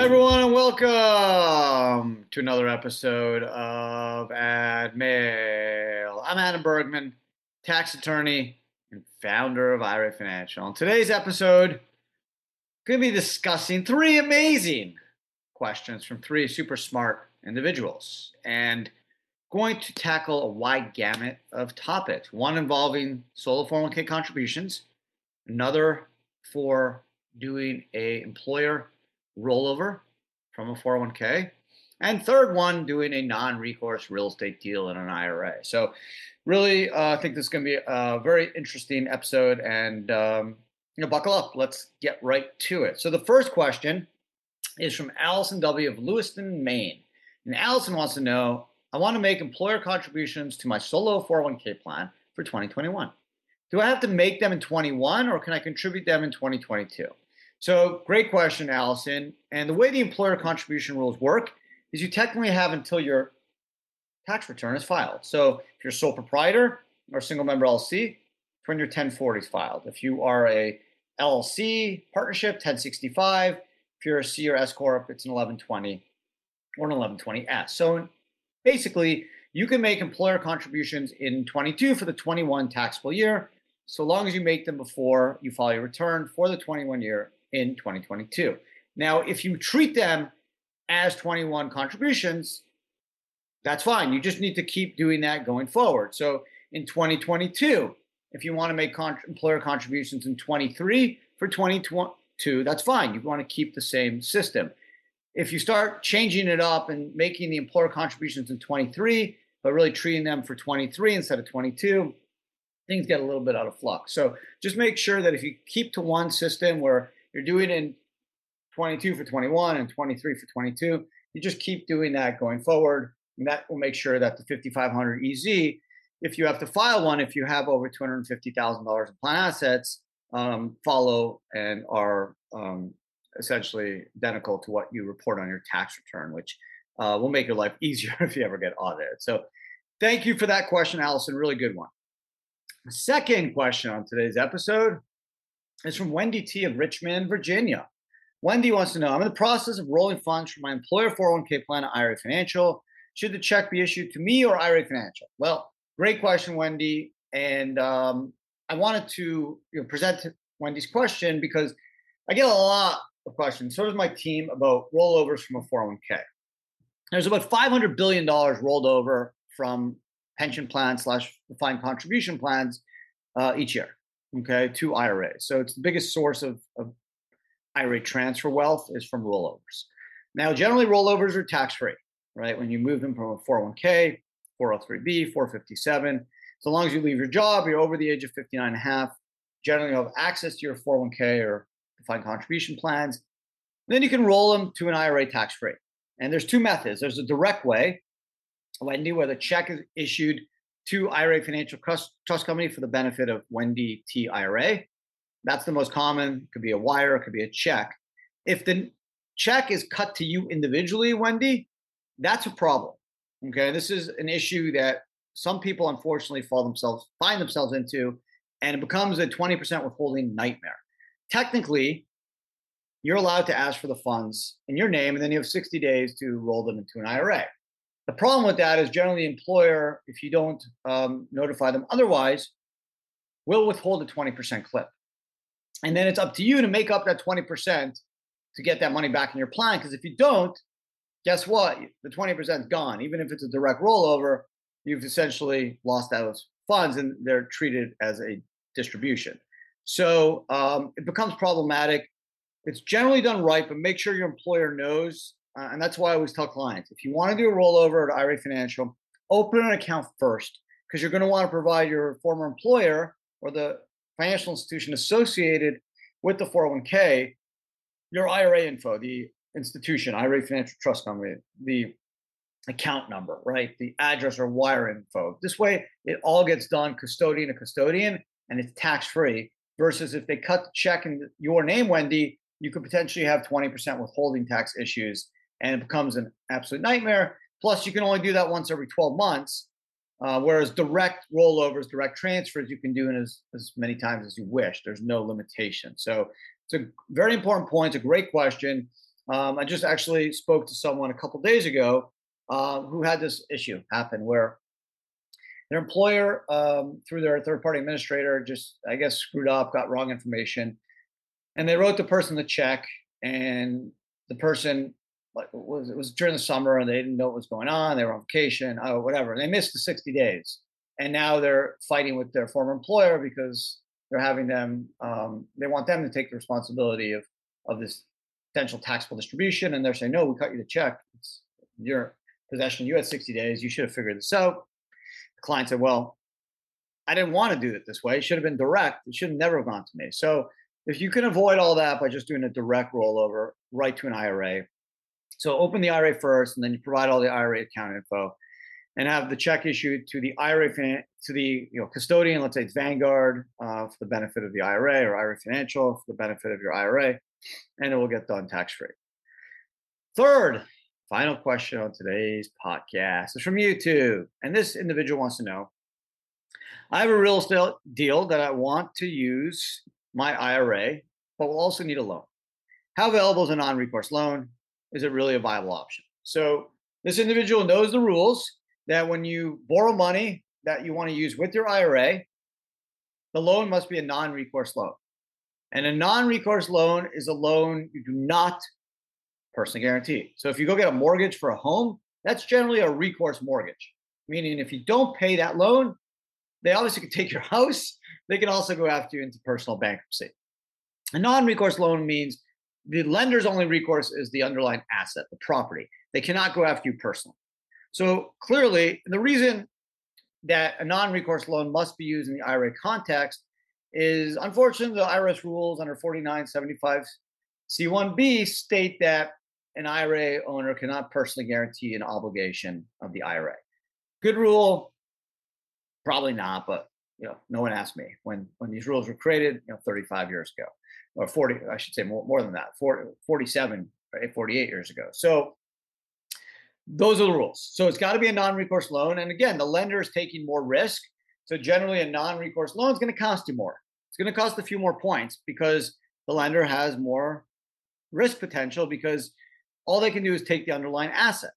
Everyone, and welcome to another episode of Ad Mail. I'm Adam Bergman, tax attorney and founder of IRA Financial. In today's episode, going to be discussing three amazing questions from three super smart individuals and going to tackle a wide gamut of topics. One involving solo 401k contributions, another for doing a employer rollover from a 401k, and third one doing a non-recourse real estate deal in an IRA. So, really, uh, I think this is going to be a very interesting episode, and um, you know, buckle up. Let's get right to it. So, the first question is from Allison W. of Lewiston, Maine, and Allison wants to know: I want to make employer contributions to my solo 401k plan for 2021. Do I have to make them in 21, or can I contribute them in 2022? So, great question, Allison. And the way the employer contribution rules work is you technically have until your tax return is filed. So, if you're sole proprietor or single member LLC, when your 1040 is filed. If you are a LLC partnership, 1065. If you're a C or S corp, it's an 1120 or an 1120S. So, basically, you can make employer contributions in 22 for the 21 taxable year, so long as you make them before you file your return for the 21 year in 2022. Now, if you treat them as 21 contributions, that's fine. You just need to keep doing that going forward. So in 2022, if you want to make con- employer contributions in 23 for 2022, that's fine. You want to keep the same system. If you start changing it up and making the employer contributions in 23, but really treating them for 23 instead of 22, things get a little bit out of flux. So just make sure that if you keep to one system where you're doing in 22 for 21 and 23 for 22. You just keep doing that going forward. And that will make sure that the 5500 EZ, if you have to file one, if you have over $250,000 in plan assets, um, follow and are um, essentially identical to what you report on your tax return, which uh, will make your life easier if you ever get audited. So, thank you for that question, Allison. Really good one. second question on today's episode is from Wendy T of Richmond, Virginia. Wendy wants to know I'm in the process of rolling funds from my employer 401k plan to IRA Financial. Should the check be issued to me or IRA Financial? Well, great question, Wendy. And um, I wanted to you know, present Wendy's question because I get a lot of questions. So does my team about rollovers from a 401k. There's about $500 billion rolled over from pension plans slash defined contribution plans uh, each year okay, to IRAs. So it's the biggest source of, of IRA transfer wealth is from rollovers. Now, generally, rollovers are tax free, right? When you move them from a 401k, 403b, 457, so long as you leave your job, you're over the age of 59 and a half, generally you'll have access to your 401k or defined contribution plans. Then you can roll them to an IRA tax free. And there's two methods. There's a direct way, Wendy, where the check is issued to IRA Financial Trust, Company for the benefit of Wendy T IRA. That's the most common. It could be a wire, it could be a check. If the check is cut to you individually, Wendy, that's a problem. Okay, this is an issue that some people unfortunately fall themselves find themselves into, and it becomes a 20% withholding nightmare. Technically, you're allowed to ask for the funds in your name, and then you have 60 days to roll them into an IRA. The problem with that is generally the employer, if you don't um, notify them otherwise, will withhold a 20% clip. And then it's up to you to make up that 20% to get that money back in your plan. Because if you don't, guess what? The 20% is gone. Even if it's a direct rollover, you've essentially lost those funds and they're treated as a distribution. So um, it becomes problematic. It's generally done right, but make sure your employer knows uh, and that's why I always tell clients if you want to do a rollover at IRA Financial, open an account first because you're going to want to provide your former employer or the financial institution associated with the 401k your IRA info, the institution, IRA Financial Trust Company, the account number, right? The address or wire info. This way, it all gets done custodian to custodian and it's tax free. Versus if they cut the check in your name, Wendy, you could potentially have 20% withholding tax issues and it becomes an absolute nightmare. Plus, you can only do that once every 12 months. Uh, whereas direct rollovers, direct transfers, you can do it as, as many times as you wish. There's no limitation. So it's a very important point. It's a great question. Um, I just actually spoke to someone a couple days ago uh, who had this issue happen where their employer, um, through their third party administrator, just, I guess, screwed up, got wrong information. And they wrote the person the check, and the person like it was it was during the summer and they didn't know what was going on. They were on vacation, oh whatever. They missed the 60 days, and now they're fighting with their former employer because they're having them. Um, they want them to take the responsibility of of this potential taxable distribution, and they're saying, no, we cut you the check. It's your possession. You had 60 days. You should have figured this out. The client said, well, I didn't want to do it this way. It should have been direct. It should have never have gone to me. So if you can avoid all that by just doing a direct rollover right to an IRA, so open the IRA first, and then you provide all the IRA account info, and have the check issued to the IRA to the you know custodian. Let's say it's Vanguard uh, for the benefit of the IRA, or IRA Financial for the benefit of your IRA, and it will get done tax free. Third, final question on today's podcast is from YouTube, and this individual wants to know: I have a real estate deal that I want to use my IRA, but will also need a loan. How available is a non-recourse loan? Is it really a viable option? So this individual knows the rules that when you borrow money that you want to use with your IRA, the loan must be a non-recourse loan. And a non-recourse loan is a loan you do not personally guarantee. So if you go get a mortgage for a home, that's generally a recourse mortgage, meaning if you don't pay that loan, they obviously can take your house. They can also go after you into personal bankruptcy. A non-recourse loan means the lender's only recourse is the underlying asset, the property. They cannot go after you personally. So clearly, the reason that a non-recourse loan must be used in the IRA context is unfortunately the IRS rules under 4975 C1B state that an IRA owner cannot personally guarantee an obligation of the IRA. Good rule, probably not, but you know, no one asked me when when these rules were created, you know, 35 years ago or 40, I should say more, more than that, 40, 47, right, 48 years ago. So those are the rules. So it's got to be a non-recourse loan. And again, the lender is taking more risk. So generally, a non-recourse loan is going to cost you more. It's going to cost a few more points because the lender has more risk potential because all they can do is take the underlying asset.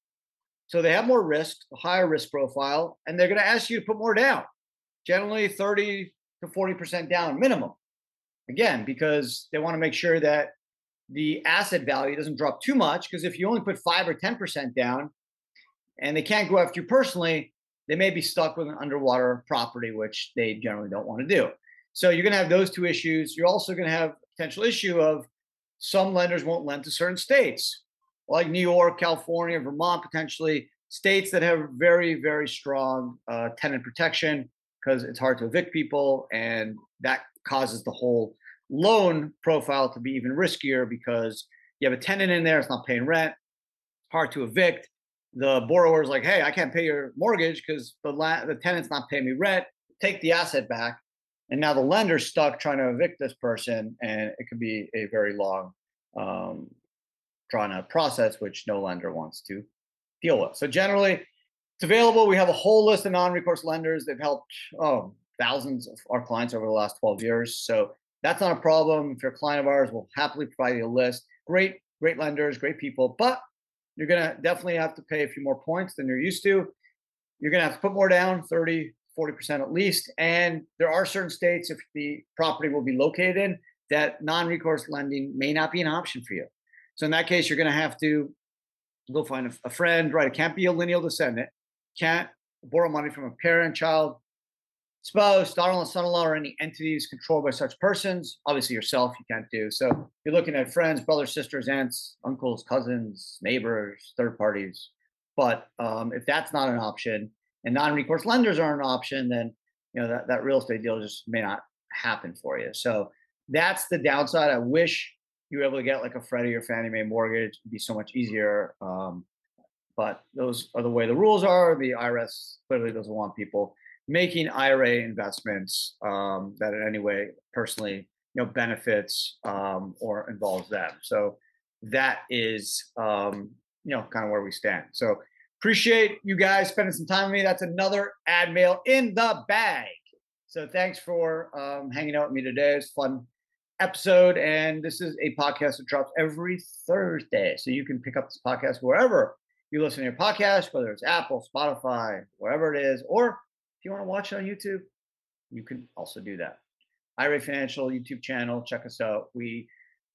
So they have more risk, a higher risk profile, and they're going to ask you to put more down, generally 30 to 40% down minimum. Again, because they want to make sure that the asset value doesn't drop too much. Because if you only put five or 10% down and they can't go after you personally, they may be stuck with an underwater property, which they generally don't want to do. So you're going to have those two issues. You're also going to have potential issue of some lenders won't lend to certain states, like New York, California, Vermont, potentially states that have very, very strong uh, tenant protection because it's hard to evict people, and that causes the whole loan profile to be even riskier because you have a tenant in there, it's not paying rent, hard to evict. The borrower's like, hey, I can't pay your mortgage because the la- the tenant's not paying me rent. Take the asset back, and now the lender's stuck trying to evict this person, and it could be a very long, um, drawn out process, which no lender wants to deal with. So generally, it's available. We have a whole list of non-recourse lenders. They've helped oh, thousands of our clients over the last 12 years. So that's not a problem. If you're a client of ours, we'll happily provide you a list. Great, great lenders, great people, but you're to definitely have to pay a few more points than you're used to. You're to have to put more down, 30, 40% at least. And there are certain states, if the property will be located in, that non recourse lending may not be an option for you. So in that case, you're going to have to go find a, a friend, right? It can't be a lineal descendant, can't borrow money from a parent, child, spouse, daughter-in-law, son-in-law, or any entities controlled by such persons. Obviously, yourself you can't do. So you're looking at friends, brothers, sisters, aunts, uncles, cousins, neighbors, third parties. But um, if that's not an option, and non-recourse lenders are an option, then you know that, that real estate deal just may not happen for you. So that's the downside. I wish you were able to get like a Freddie or Fannie Mae mortgage. It'd be so much easier. Um, but those are the way the rules are. The IRS clearly doesn't want people making IRA investments um, that in any way personally you know benefits um, or involves them. So that is um, you know kind of where we stand. So appreciate you guys spending some time with me. That's another ad mail in the bag. So thanks for um, hanging out with me today. It's fun episode, and this is a podcast that drops every Thursday. So you can pick up this podcast wherever you listen to your podcast, whether it's Apple, Spotify, wherever it is, or if you want to watch it on YouTube, you can also do that. IRA Financial YouTube channel, check us out. We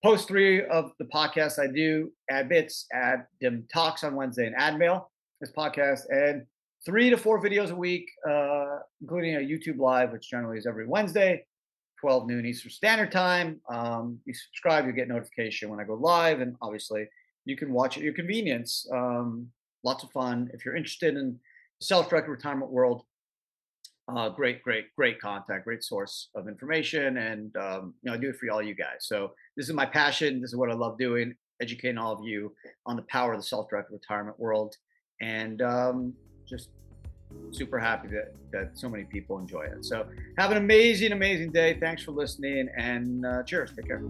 post three of the podcasts I do: Ad Bits, Ad Dim Talks on Wednesday, and Ad Mail. This podcast and three to four videos a week, uh, including a YouTube live, which generally is every Wednesday, 12 noon Eastern Standard Time. Um, you subscribe, you get notification when I go live, and obviously you can watch at your convenience. Um, lots of fun. If you're interested in self-directed retirement world, uh, great, great, great contact, great source of information, and um, you know I do it for all you guys. So this is my passion. This is what I love doing, educating all of you on the power of the self-directed retirement world, and um, just super happy that that so many people enjoy it. So have an amazing, amazing day. Thanks for listening, and uh, cheers. Take care.